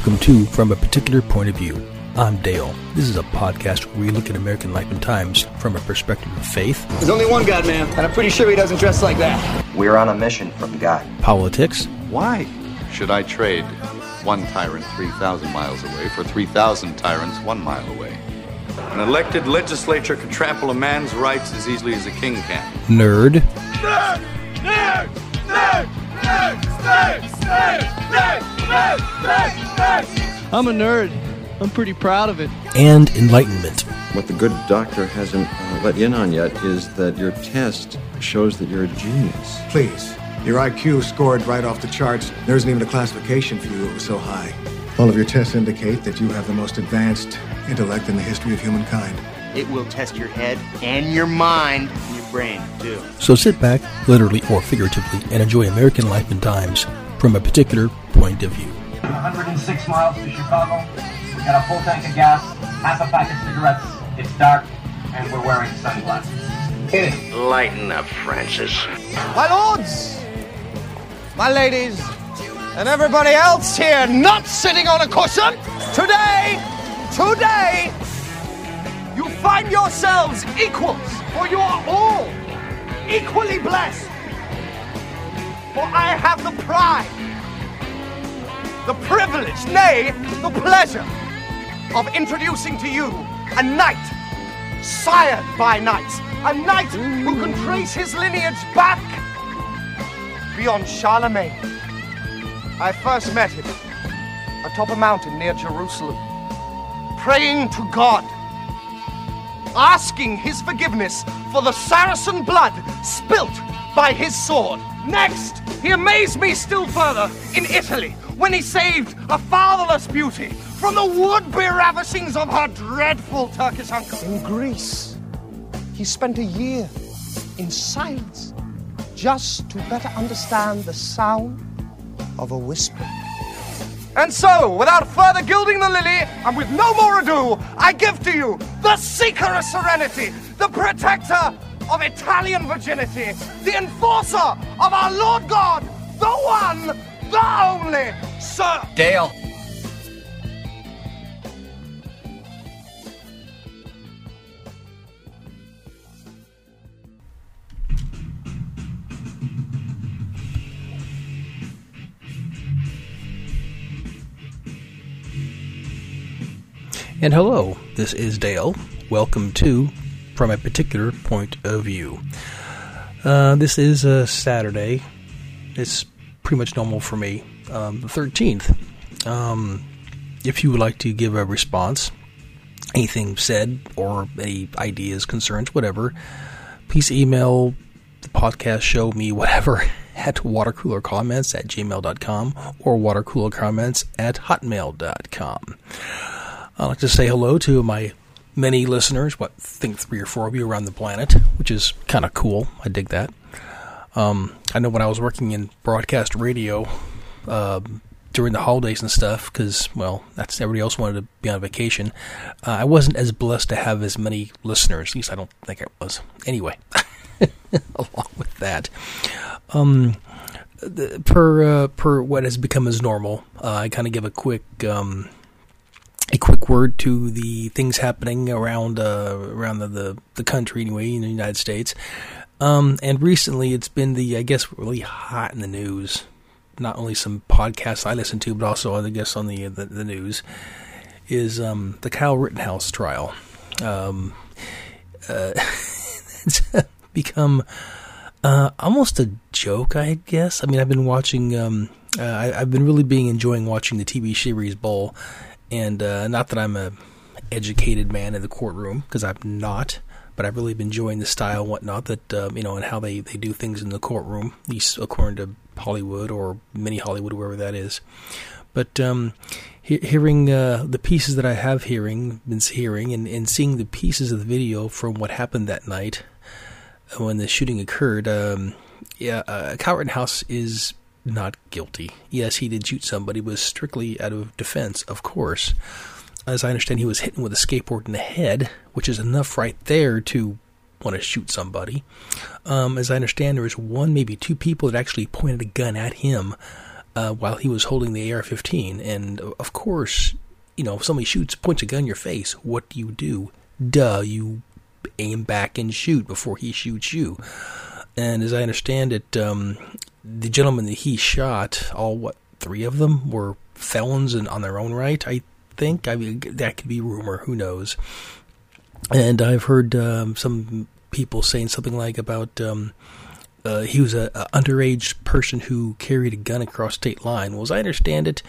Welcome to From a Particular Point of View. I'm Dale. This is a podcast where we look at American life and times from a perspective of faith, There's only one God, man, and I'm pretty sure he doesn't dress like that. We're on a mission from God. politics, Why should I trade one tyrant 3,000 miles away for 3,000 tyrants one mile away? An elected legislature can trample a man's rights as easily as a king can. nerd, I'm a nerd. I'm pretty proud of it. and enlightenment. What the good doctor hasn't uh, let you in on yet is that your test shows that you're a genius. Please. Your IQ scored right off the charts. There isn't even a classification for you. It was so high. All of your tests indicate that you have the most advanced intellect in the history of humankind. It will test your head and your mind and your brain, too. So sit back, literally or figuratively, and enjoy American life and times from a particular point of view. 106 miles to Chicago. We got a full tank of gas, half a pack of cigarettes. It's dark, and we're wearing sunglasses. Hit it. Lighten up, Francis. My lords, my ladies, and everybody else here not sitting on a cushion, today, today, you find yourselves equals, for you are all equally blessed. For I have the pride, the privilege, nay, the pleasure of introducing to you a knight sired by knights, a knight who can trace his lineage back beyond Charlemagne. I first met him atop a mountain near Jerusalem, praying to God, asking his forgiveness for the Saracen blood spilt by his sword. Next, he amazed me still further in Italy when he saved a fatherless beauty from the would-be ravishings of her dreadful Turkish uncle. In Greece, he spent a year in silence just to better understand the sound of a whisper. And so, without further gilding the lily, and with no more ado, I give to you the seeker of serenity, the protector of Italian virginity, the enforcer of our Lord God, the one, the only, Sir Dale. And hello, this is Dale. Welcome to From a Particular Point of View. Uh, this is a Saturday. It's pretty much normal for me. Um, the 13th. Um, if you would like to give a response, anything said, or any ideas, concerns, whatever, please email the podcast show, me, whatever, at watercoolercomments at gmail.com or watercoolercomments at hotmail.com. I'd like to say hello to my many listeners, what, think three or four of you around the planet, which is kind of cool. I dig that. Um, I know when I was working in broadcast radio uh, during the holidays and stuff, because, well, that's everybody else wanted to be on vacation, uh, I wasn't as blessed to have as many listeners. At least I don't think I was. Anyway, along with that. Um, the, per uh, per what has become as normal, uh, I kind of give a quick um, a quick word to the things happening around uh, around the, the, the country anyway in the United States. Um, and recently, it's been the I guess really hot in the news. Not only some podcasts I listen to, but also I guess on the the, the news is um, the Kyle Rittenhouse trial. Um, uh, it's become uh, almost a joke, I guess. I mean, I've been watching. Um, uh, I, I've been really being enjoying watching the TV series Bull, and uh, not that I'm a educated man in the courtroom because I'm not, but I've really been enjoying the style and whatnot that uh, you know and how they, they do things in the courtroom, at least according to Hollywood or mini Hollywood, wherever that is. But um, he- hearing uh, the pieces that I have hearing, been hearing, and, and seeing the pieces of the video from what happened that night uh, when the shooting occurred, um, yeah, uh, Kyle is not guilty. Yes, he did shoot somebody, but strictly out of defense, of course. As I understand, he was hitting with a skateboard in the head, which is enough right there to want to shoot somebody. Um, as I understand, there was one, maybe two people that actually pointed a gun at him. Uh, uh, while he was holding the AR-15. And of course, you know, if somebody shoots, points a gun in your face, what do you do? Duh, you aim back and shoot before he shoots you. And as I understand it, um, the gentleman that he shot, all what three of them were felons and on their own right. I think. I mean, that could be rumor. Who knows? And I've heard um, some people saying something like about um, uh, he was a, a, underage person who carried a gun across state line. Well, as I understand it,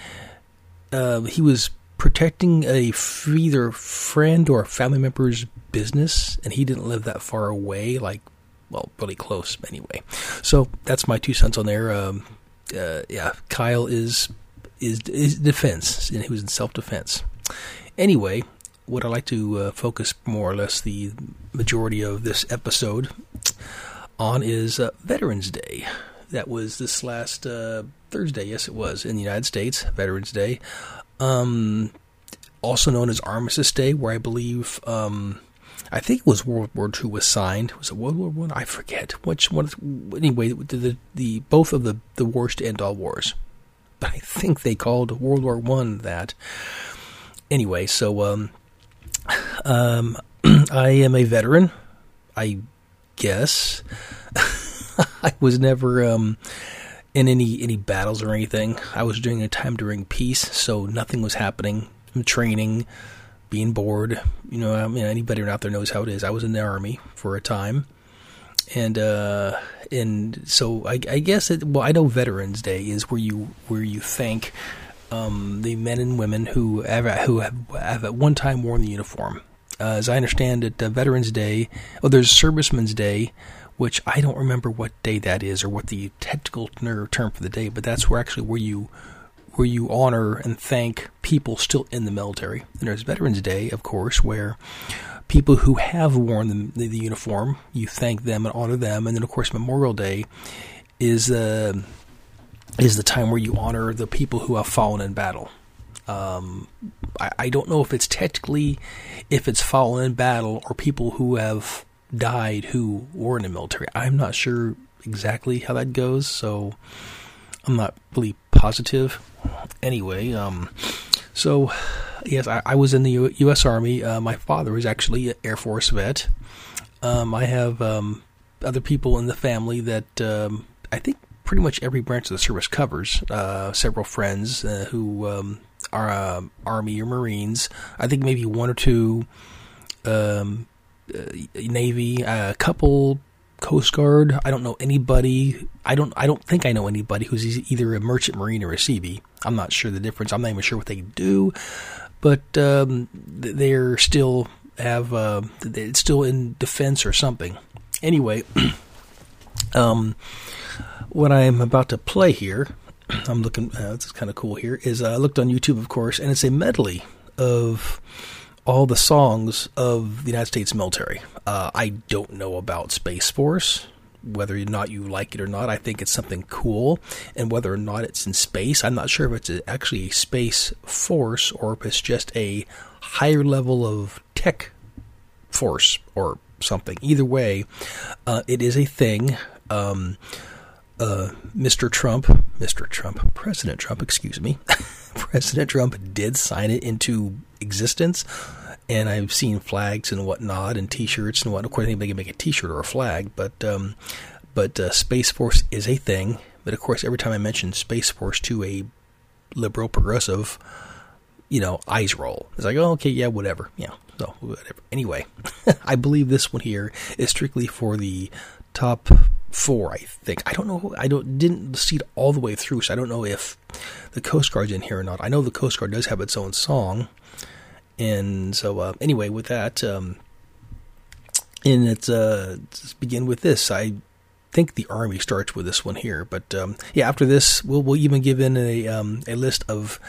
uh, he was protecting a f- either friend or family member's business, and he didn't live that far away, like well, really close anyway. So that's my two cents on there. Um, uh, yeah, Kyle is is is defense, and he was in self defense. Anyway, what I like to uh, focus more or less the majority of this episode on is uh, Veterans Day. That was this last uh, Thursday. Yes, it was in the United States, Veterans Day. Um, also known as Armistice Day, where I believe um, I think it was World War II was signed. Was it World War One? I? I forget which one. Anyway, the, the, the both of the the wars to end all wars. I think they called World War One that. Anyway, so um, um, I am a veteran. I guess I was never um in any any battles or anything. I was during a time during peace, so nothing was happening. I'm training being bored. You know, I mean, anybody out there knows how it is. I was in the army for a time, and uh, and so I, I guess it, well, I know Veterans Day is where you where you thank um, the men and women who have who have, have at one time worn the uniform. Uh, as I understand it, uh, Veterans Day. Oh, there's Servicemen's Day, which I don't remember what day that is or what the technical term for the day, but that's where actually where you where you honor and thank people still in the military. And there's Veterans Day, of course, where people who have worn the, the, uniform, you thank them and honor them. And then, of course, Memorial Day is uh, is the time where you honor the people who have fallen in battle. Um, I, I don't know if it's technically if it's fallen in battle or people who have died who were in the military. I'm not sure exactly how that goes, so I'm not really positive. Anyway, um, so yes, I, I, was in the U- U.S. Army. Uh, my father was actually an Air Force vet. Um, I have um, other people in the family that um, I think pretty much every branch of the service covers. Uh, several friends uh, who um, are uh, Army or Marines. I think maybe one or two um, uh, Navy, a couple Coast Guard. I don't know anybody. I don't. I don't think I know anybody who's either a merchant marine or a Seabee. I'm not sure the difference. I'm not even sure what they do, but um, they're still have. Uh, it's still in defense or something. Anyway, um, what I'm about to play here, I'm looking. Uh, this is kind of cool. Here is uh, I looked on YouTube, of course, and it's a medley of all the songs of the United States military. Uh, I don't know about Space Force, whether or not you like it or not. I think it's something cool, and whether or not it's in space, I'm not sure if it's actually a space force or if it's just a higher level of tech force or something. Either way, uh, it is a thing. Um, uh, Mr. Trump, Mr. Trump, President Trump, excuse me, President Trump did sign it into existence. And I've seen flags and whatnot and T-shirts and what. Of course, anybody can make a T-shirt or a flag, but um, but uh, Space Force is a thing. But of course, every time I mention Space Force to a liberal progressive, you know, eyes roll. It's like, oh, okay, yeah, whatever, yeah, so whatever. Anyway, I believe this one here is strictly for the top four, I think. I don't know. I don't didn't see it all the way through, so I don't know if the Coast Guard's in here or not. I know the Coast Guard does have its own song, and so uh, anyway, with that, um, and it's uh, let's begin with this. I think the Army starts with this one here, but um, yeah, after this, we'll we'll even give in a um, a list of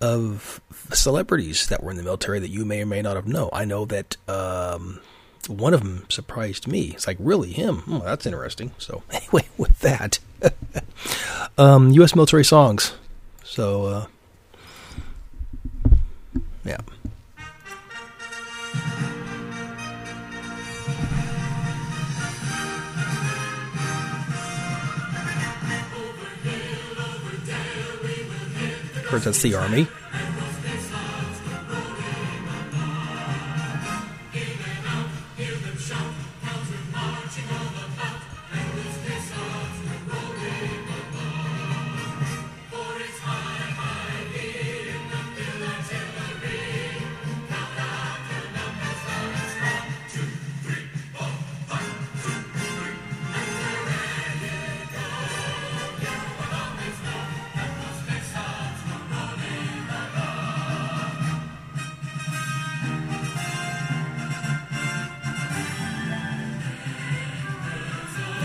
of celebrities that were in the military that you may or may not have known. I know that. Um, one of them surprised me. It's like, really, him? Oh, that's interesting. So, anyway, with that, um, U.S. military songs. So, uh, yeah. The Army.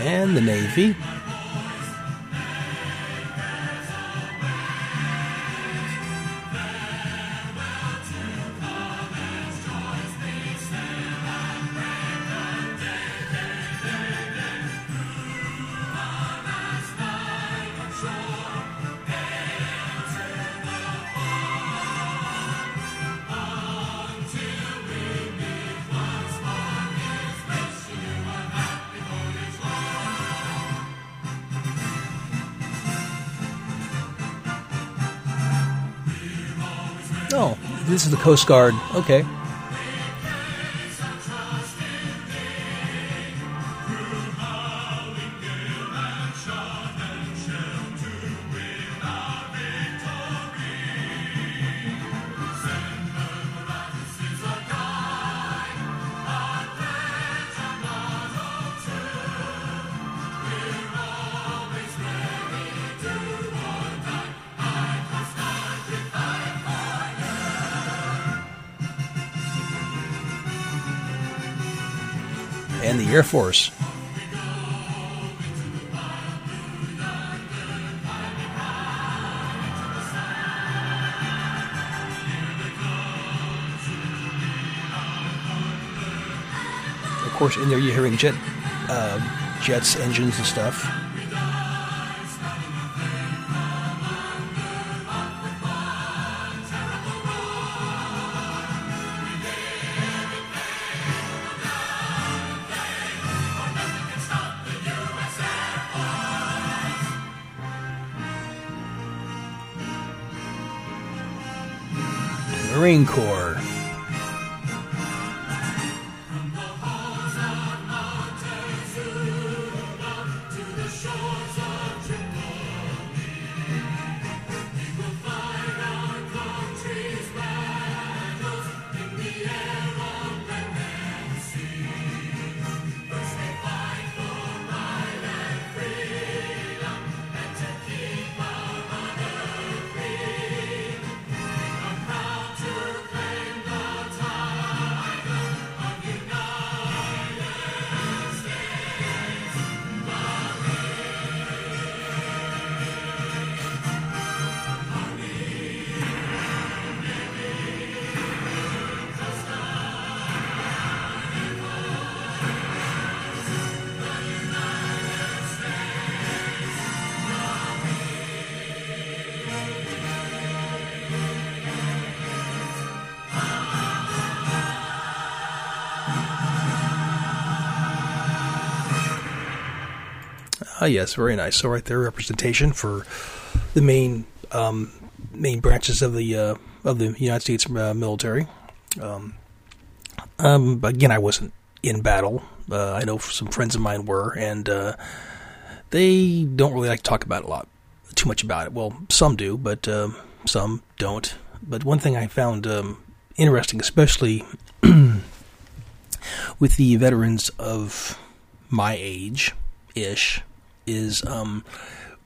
And the Navy. This is the Coast Guard. Okay. And the Air Force. Of course, in there you're hearing jet, uh, jets, engines, and stuff. Marine Corps. Ah, yes, very nice. So right there, representation for the main um, main branches of the uh, of the United States uh, military. Um, um, again, I wasn't in battle. Uh, I know some friends of mine were, and uh, they don't really like to talk about it a lot, too much about it. Well, some do, but um, some don't. But one thing I found um, interesting, especially with the veterans of my age ish is um,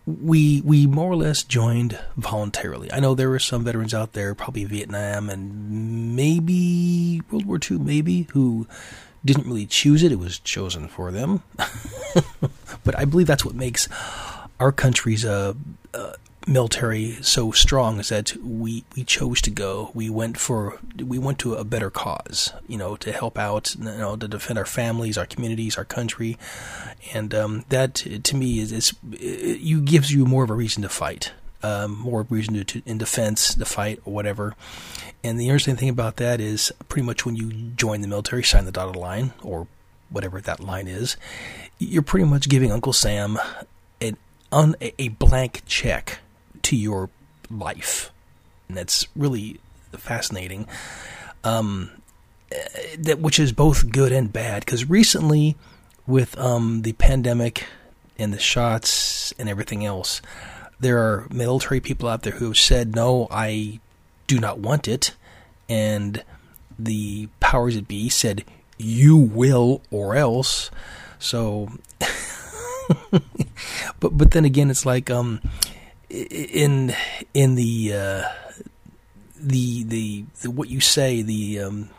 we we more or less joined voluntarily. I know there were some veterans out there, probably Vietnam and maybe World War II, maybe who didn't really choose it; it was chosen for them. but I believe that's what makes our country's uh, uh, military so strong is that we we chose to go. We went for we went to a better cause, you know, to help out, you know, to defend our families, our communities, our country, and um, that to me is, is it, you gives you more of a reason to fight, um, more reason to, to in defense to fight or whatever. And the interesting thing about that is pretty much when you join the military, sign the dotted line or whatever that line is, you're pretty much giving Uncle Sam an a blank check to your life. and that's really fascinating. Um, eh, that which is both good and bad because recently, with um, the pandemic and the shots and everything else, there are military people out there who have said, "No, I do not want it," and the powers that be said, "You will, or else." So, but but then again, it's like um, in in the uh, the, the the what you say the um,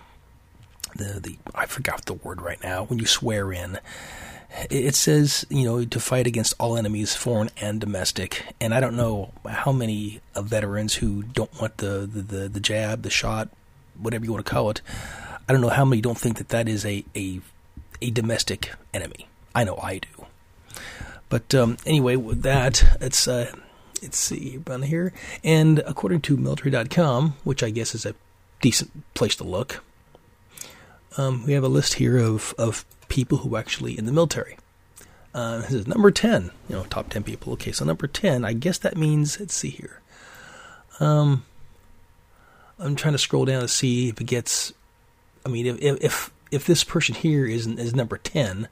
the the I forgot the word right now when you swear in. It says, you know, to fight against all enemies, foreign and domestic. And I don't know how many veterans who don't want the, the, the, the jab, the shot, whatever you want to call it. I don't know how many don't think that that is a, a, a domestic enemy. I know I do. But um, anyway, with that, it's uh, let's see around here. And according to military.com, which I guess is a decent place to look, um, we have a list here of, of people who actually in the military. Uh, this is number 10, you know, top 10 people. Okay, so number 10, I guess that means, let's see here. Um, I'm trying to scroll down to see if it gets, I mean, if, if, if this person here is, is number 10,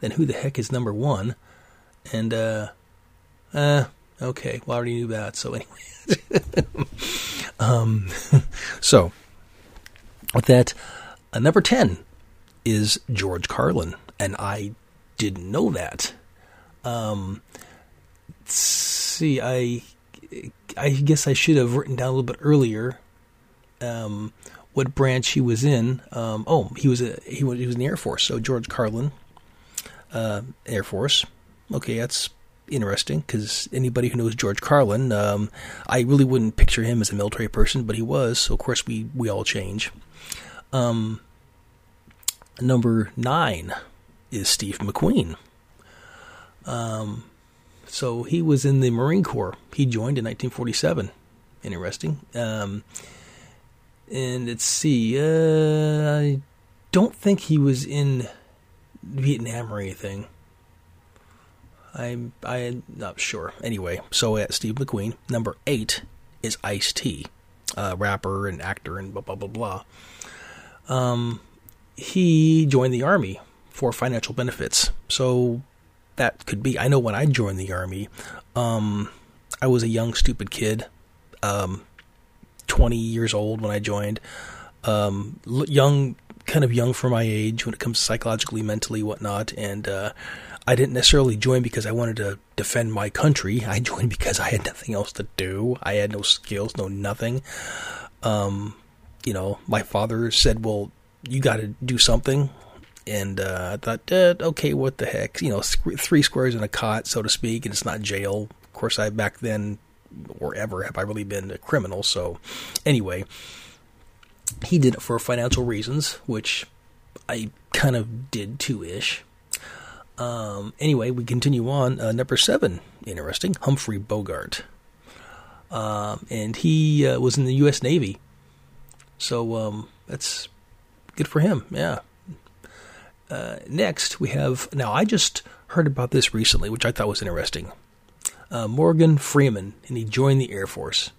then who the heck is number 1? And, uh, uh, okay, well, I already knew that, so anyway. um, so, with that, uh, number 10 is George Carlin, and I didn't know that. Um, see, I I guess I should have written down a little bit earlier um, what branch he was in. Um, oh, he was a he was he was in the Air Force. So George Carlin, uh, Air Force. Okay, that's interesting because anybody who knows George Carlin, um, I really wouldn't picture him as a military person, but he was. So of course we we all change. Um, number nine is Steve McQueen. Um, so he was in the Marine Corps. He joined in 1947. Interesting. Um, and let's see. Uh, I don't think he was in Vietnam or anything. I'm I'm not sure. Anyway, so at Steve McQueen, number eight is Ice T, uh, rapper and actor and blah blah blah blah. Um, he joined the army for financial benefits. So that could be. I know when I joined the army, um, I was a young, stupid kid, um, 20 years old when I joined. Um, young, kind of young for my age when it comes to psychologically, mentally, whatnot. And uh, I didn't necessarily join because I wanted to defend my country. I joined because I had nothing else to do. I had no skills, no nothing. Um, you know, my father said, "Well, you got to do something. And uh, I thought, eh, okay, what the heck? You know, three squares in a cot, so to speak, and it's not jail. Of course, I back then or ever have I really been a criminal. So, anyway, he did it for financial reasons, which I kind of did too ish. Um, anyway, we continue on. Uh, number seven, interesting, Humphrey Bogart. Um, and he uh, was in the U.S. Navy. So um, that's good for him. Yeah. Uh, next, we have. Now, I just heard about this recently, which I thought was interesting. Uh, Morgan Freeman, and he joined the Air Force,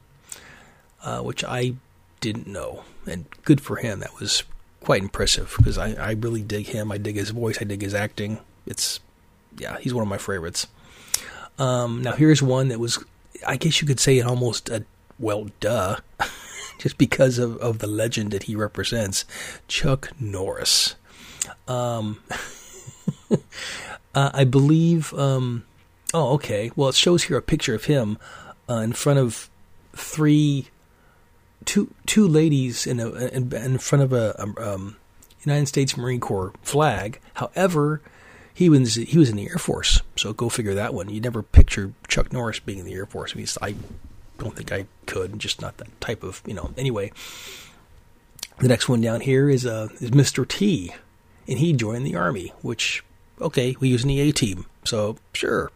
uh, which I didn't know. And good for him. That was quite impressive because I, I really dig him. I dig his voice. I dig his acting. It's, yeah, he's one of my favorites. Um, now, here's one that was, I guess you could say, it almost a, well, duh. just because of, of the legend that he represents, Chuck Norris. Um, uh, I believe. Um, oh, okay. Well, it shows here a picture of him uh, in front of three, two, two ladies in a in, in front of a, a um, United States Marine Corps flag. However, he was he was in the Air Force, so go figure that one. You never picture Chuck Norris being in the Air Force. I mean, I don't think I could. Just not that type of you know. Anyway, the next one down here is uh is Mr. T, and he joined the army. Which okay, we use an A-Team, so sure.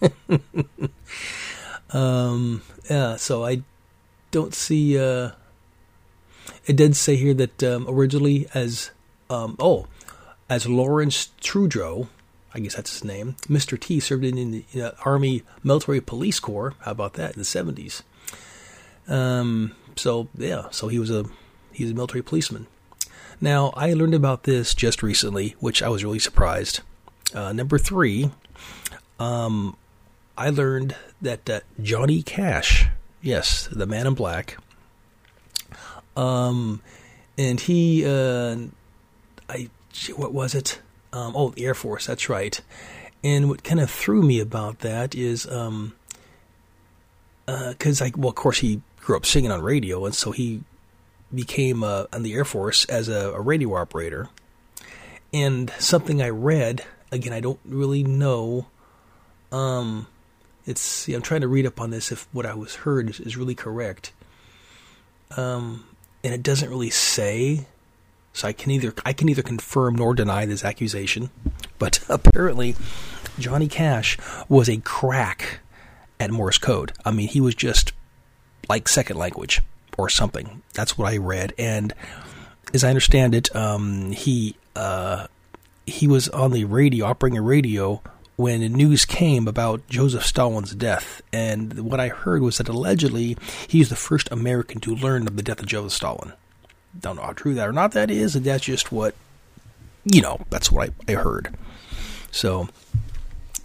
um, yeah. So I don't see. Uh, it did say here that um, originally as um, oh as Lawrence Trudro, I guess that's his name. Mr. T served in the uh, Army Military Police Corps. How about that in the 70s? Um, so yeah, so he was a he's a military policeman. Now I learned about this just recently, which I was really surprised. Uh, number three, um, I learned that uh, Johnny Cash, yes, the Man in Black, um, and he, uh, I, what was it? Um, oh, the Air Force. That's right. And what kind of threw me about that is, um, because uh, I, well, of course, he grew up singing on radio, and so he became uh, on the Air Force as a, a radio operator. And something I read, again, I don't really know. Um, it's I'm trying to read up on this if what I was heard is, is really correct. Um, and it doesn't really say, so I can either I can either confirm nor deny this accusation. But apparently, Johnny Cash was a crack at Morse code. I mean, he was just like second language or something. That's what I read, and as I understand it, um, he uh, he was on the radio, operating a radio when news came about Joseph Stalin's death. And what I heard was that allegedly he is the first American to learn of the death of Joseph Stalin. Don't know how true that or not that is, and that's just what you know. That's what I, I heard. So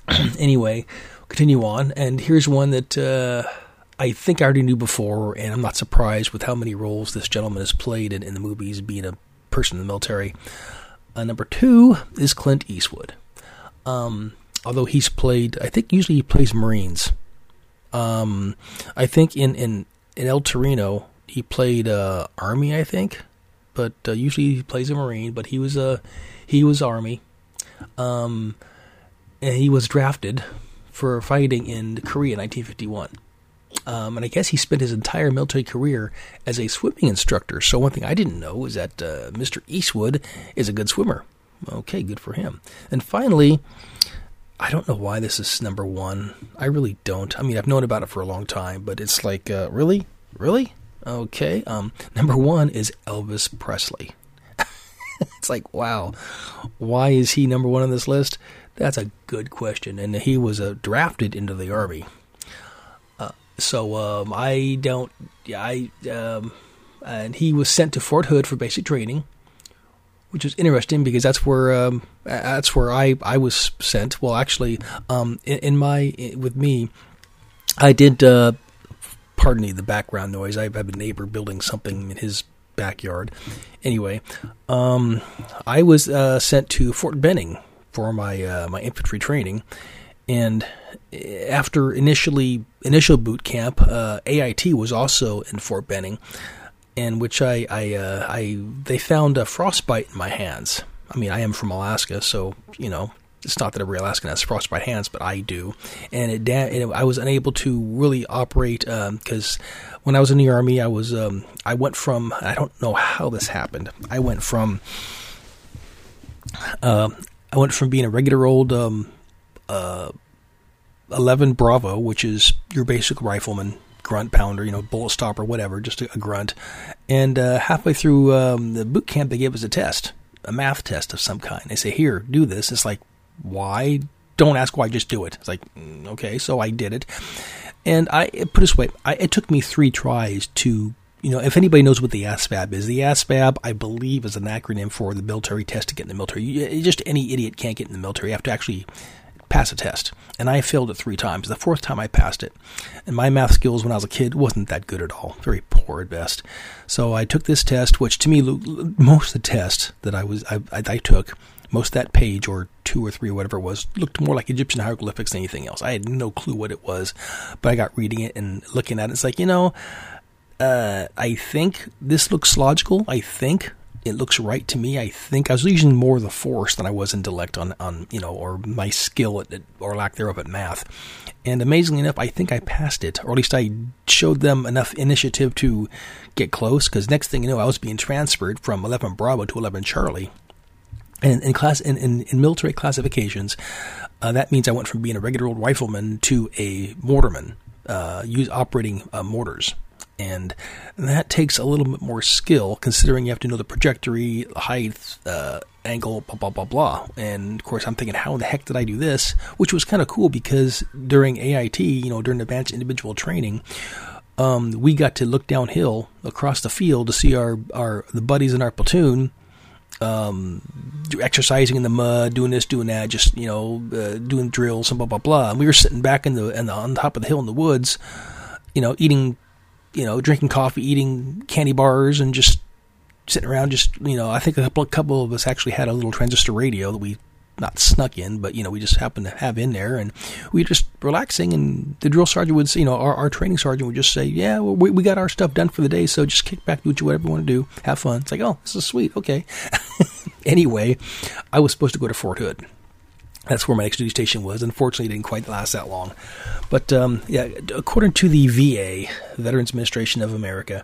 anyway, continue on, and here's one that. Uh, I think I already knew before, and I'm not surprised with how many roles this gentleman has played in, in the movies, being a person in the military. Uh, number two is Clint Eastwood. Um, although he's played, I think usually he plays Marines. Um, I think in, in, in El Torino, he played uh, Army, I think, but uh, usually he plays a Marine. But he was a uh, he was Army, um, and he was drafted for fighting in Korea in 1951. Um, and I guess he spent his entire military career as a swimming instructor. So one thing I didn't know is that uh, Mr. Eastwood is a good swimmer. Okay, good for him. And finally, I don't know why this is number one. I really don't. I mean, I've known about it for a long time, but it's like, uh, really, really, okay. Um, number one is Elvis Presley. it's like, wow, why is he number one on this list? That's a good question. And he was uh, drafted into the army. So um, I don't. I um, and he was sent to Fort Hood for basic training, which was interesting because that's where um, that's where I I was sent. Well, actually, um, in, in, my with me, I did. Uh, pardon me, the background noise. I have a neighbor building something in his backyard. Anyway, um, I was uh, sent to Fort Benning for my uh, my infantry training, and after initially initial boot camp, uh, AIT was also in Fort Benning, in which I I, uh, I they found a frostbite in my hands. I mean, I am from Alaska, so you know it's not that every Alaskan has frostbite hands, but I do, and it, it I was unable to really operate because um, when I was in the army, I was um, I went from I don't know how this happened. I went from uh, I went from being a regular old um, uh, 11 Bravo, which is your basic rifleman, grunt pounder, you know, bullet stopper, whatever, just a, a grunt. And uh, halfway through um, the boot camp, they gave us a test, a math test of some kind. They say, here, do this. It's like, why? Don't ask why, just do it. It's like, mm, okay, so I did it. And I put it this way, I, it took me three tries to you know, if anybody knows what the ASVAB is, the ASVAB, I believe, is an acronym for the military test to get in the military. You, just any idiot can't get in the military. You have to actually pass a test. And I failed it three times. The fourth time I passed it. And my math skills when I was a kid wasn't that good at all. Very poor at best. So I took this test, which to me, most of the tests that I was I, I, I took, most that page or two or three or whatever it was looked more like Egyptian hieroglyphics than anything else. I had no clue what it was, but I got reading it and looking at it. It's like, you know, uh, I think this looks logical. I think it looks right to me. I think I was using more of the force than I was intellect on, on you know, or my skill at, or lack thereof at math. And amazingly enough, I think I passed it, or at least I showed them enough initiative to get close. Because next thing you know, I was being transferred from 11 Bravo to 11 Charlie. And in class, in, in, in military classifications, uh, that means I went from being a regular old rifleman to a mortarman, uh, use operating uh, mortars and that takes a little bit more skill considering you have to know the trajectory, height, uh, angle, blah, blah, blah, blah. And of course, I'm thinking, how the heck did I do this? Which was kind of cool because during AIT, you know, during advanced individual training, um, we got to look downhill across the field to see our, our the buddies in our platoon um, exercising in the mud, doing this, doing that, just you know, uh, doing drills and blah blah blah. And we were sitting back in the, in the on top of the hill in the woods, you know, eating, you know, drinking coffee, eating candy bars, and just sitting around. Just you know, I think a couple, a couple of us actually had a little transistor radio that we not snuck in, but you know, we just happened to have in there, and we were just relaxing. And the drill sergeant would, you know, our, our training sergeant would just say, "Yeah, well, we we got our stuff done for the day, so just kick back, do whatever you want to do, have fun." It's like, oh, this is sweet. Okay. anyway, I was supposed to go to Fort Hood. That's where my next duty station was. Unfortunately, it didn't quite last that long. But um, yeah, according to the VA, Veterans Administration of America,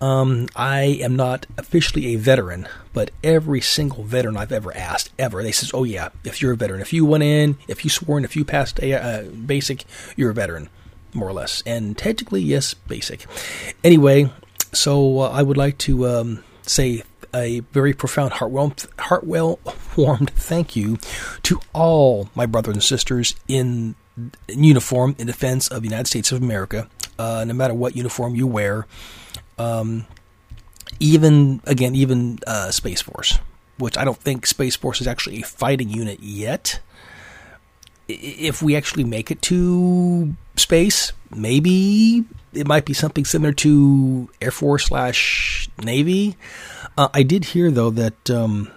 um, I am not officially a veteran, but every single veteran I've ever asked, ever, they says, "Oh yeah, if you're a veteran, if you went in, if you swore, in, if you passed a uh, basic, you're a veteran, more or less." And technically, yes, basic. Anyway, so uh, I would like to um, say a very profound, heartwell, heartwell warmed thank you to all my brothers and sisters in, in uniform in defense of the United States of America. Uh, no matter what uniform you wear um, even again, even uh, Space Force, which I don't think Space Force is actually a fighting unit yet. If we actually make it to space, maybe it might be something similar to Air Force slash Navy. Uh, I did hear though that um,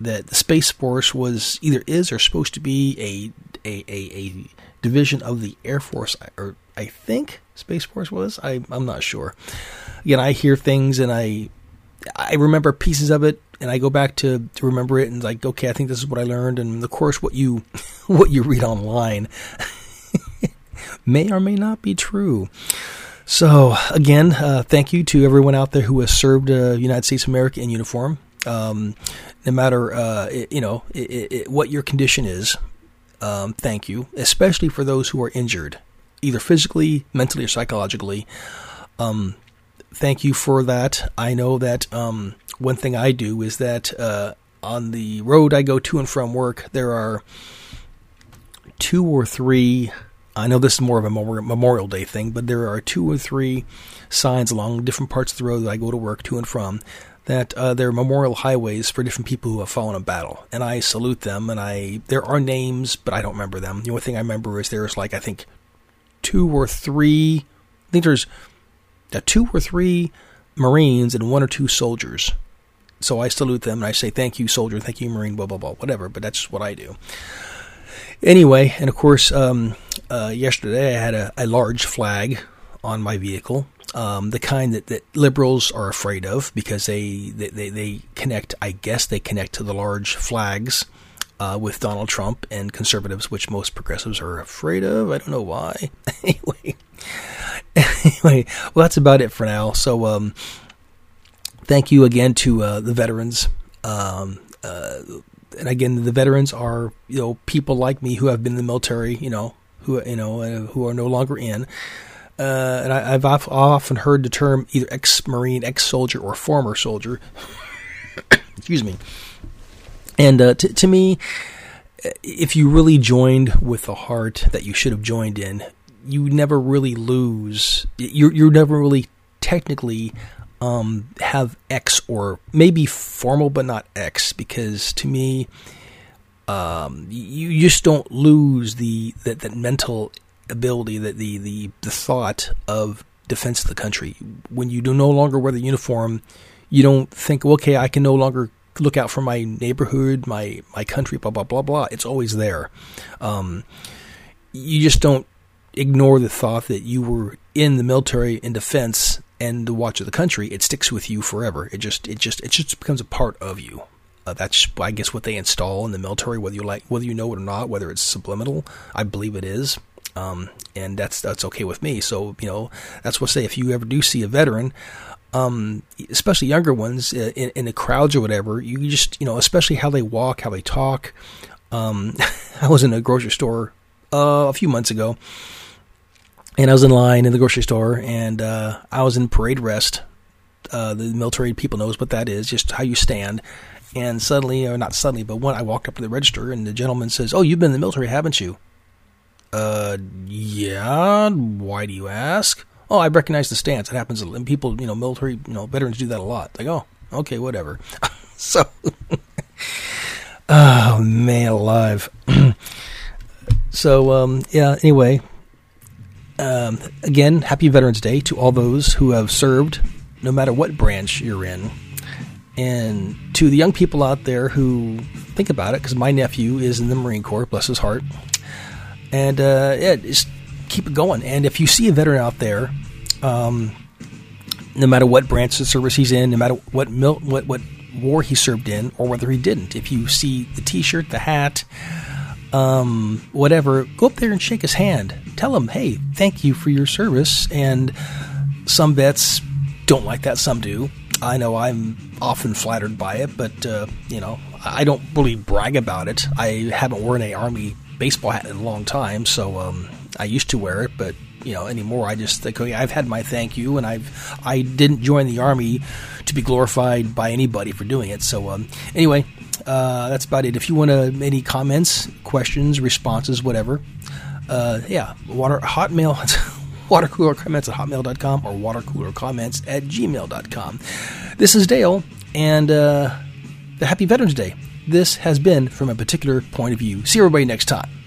that the Space Force was either is or supposed to be a a, a, a division of the Air Force, or I think Space Force was. I I'm not sure again, I hear things and I I remember pieces of it and I go back to, to remember it and like, okay, I think this is what I learned. And of course, what you what you read online may or may not be true. So again, uh, thank you to everyone out there who has served uh, United States of America in uniform. Um, no matter uh, it, you know it, it, what your condition is, um, thank you, especially for those who are injured, either physically, mentally, or psychologically. Um, thank you for that. I know that um, one thing I do is that uh, on the road I go to and from work, there are two or three. I know this is more of a Memorial Day thing, but there are two or three signs along different parts of the road that I go to work to and from that uh, they're memorial highways for different people who have fallen in battle, and I salute them. And I there are names, but I don't remember them. The only thing I remember is there's like I think two or three. I think there's two or three Marines and one or two soldiers. So I salute them and I say, thank you, soldier, thank you, Marine, blah, blah, blah, whatever, but that's what I do. Anyway, and of course, um, uh, yesterday I had a, a, large flag on my vehicle, um, the kind that, that liberals are afraid of because they, they, they, they connect, I guess they connect to the large flags uh, with Donald Trump and conservatives, which most progressives are afraid of. I don't know why. anyway, anyway, well, that's about it for now. So, um, thank you again to uh, the veterans. Um, uh, and again, the veterans are you know people like me who have been in the military, you know, who you know uh, who are no longer in. Uh, and I, have often heard the term either ex-marine, ex-soldier, or former soldier. Excuse me. And uh, to, to me, if you really joined with the heart that you should have joined in, you never really lose. You're you're never really technically um, have X or maybe formal but not X because to me, um, you just don't lose the that, that mental ability, that the, the the thought of defense of the country. When you do no longer wear the uniform, you don't think, okay, I can no longer look out for my neighborhood, my my country, blah blah blah blah. It's always there. Um, you just don't ignore the thought that you were in the military in defense and the watch of the country, it sticks with you forever. It just it just it just becomes a part of you. Uh, that's I guess what they install in the military, whether you like whether you know it or not, whether it's subliminal. I believe it is, um, and that's that's okay with me. So you know that's what I say. If you ever do see a veteran, um, especially younger ones uh, in, in, the crowds or whatever, you just you know especially how they walk, how they talk. Um, I was in a grocery store uh, a few months ago and I was in line in the grocery store, and uh, I was in parade rest. Uh, the military people knows what that is, just how you stand. And suddenly, or not suddenly, but when I walked up to the register, and the gentleman says, "Oh, you've been in the military, haven't you?" Uh, yeah. Why do you ask? Oh, I recognize the stance. It happens, and people, you know, military, you know, veterans do that a lot. Like, oh, okay, whatever. so, oh man, alive. so, um, yeah. Anyway, um, again, happy Veterans Day to all those who have served, no matter what branch you're in. And to the young people out there who think about it, because my nephew is in the Marine Corps, bless his heart. And uh, yeah, just keep it going. And if you see a veteran out there, um, no matter what branch of service he's in, no matter what mil- what what war he served in, or whether he didn't, if you see the T-shirt, the hat, um, whatever, go up there and shake his hand. Tell him, hey, thank you for your service. And some vets don't like that, some do. I know I'm often flattered by it, but uh, you know I don't really brag about it. I haven't worn a army baseball hat in a long time, so um, I used to wear it, but you know anymore. I just think okay, I've had my thank you, and I've I didn't join the army to be glorified by anybody for doing it. So um, anyway, uh, that's about it. If you want to any comments, questions, responses, whatever, uh, yeah, water hotmail. watercoolercomments at hotmail.com or watercoolercomments at gmail.com. This is Dale, and uh, the Happy Veterans Day. This has been from a particular point of view. See everybody next time.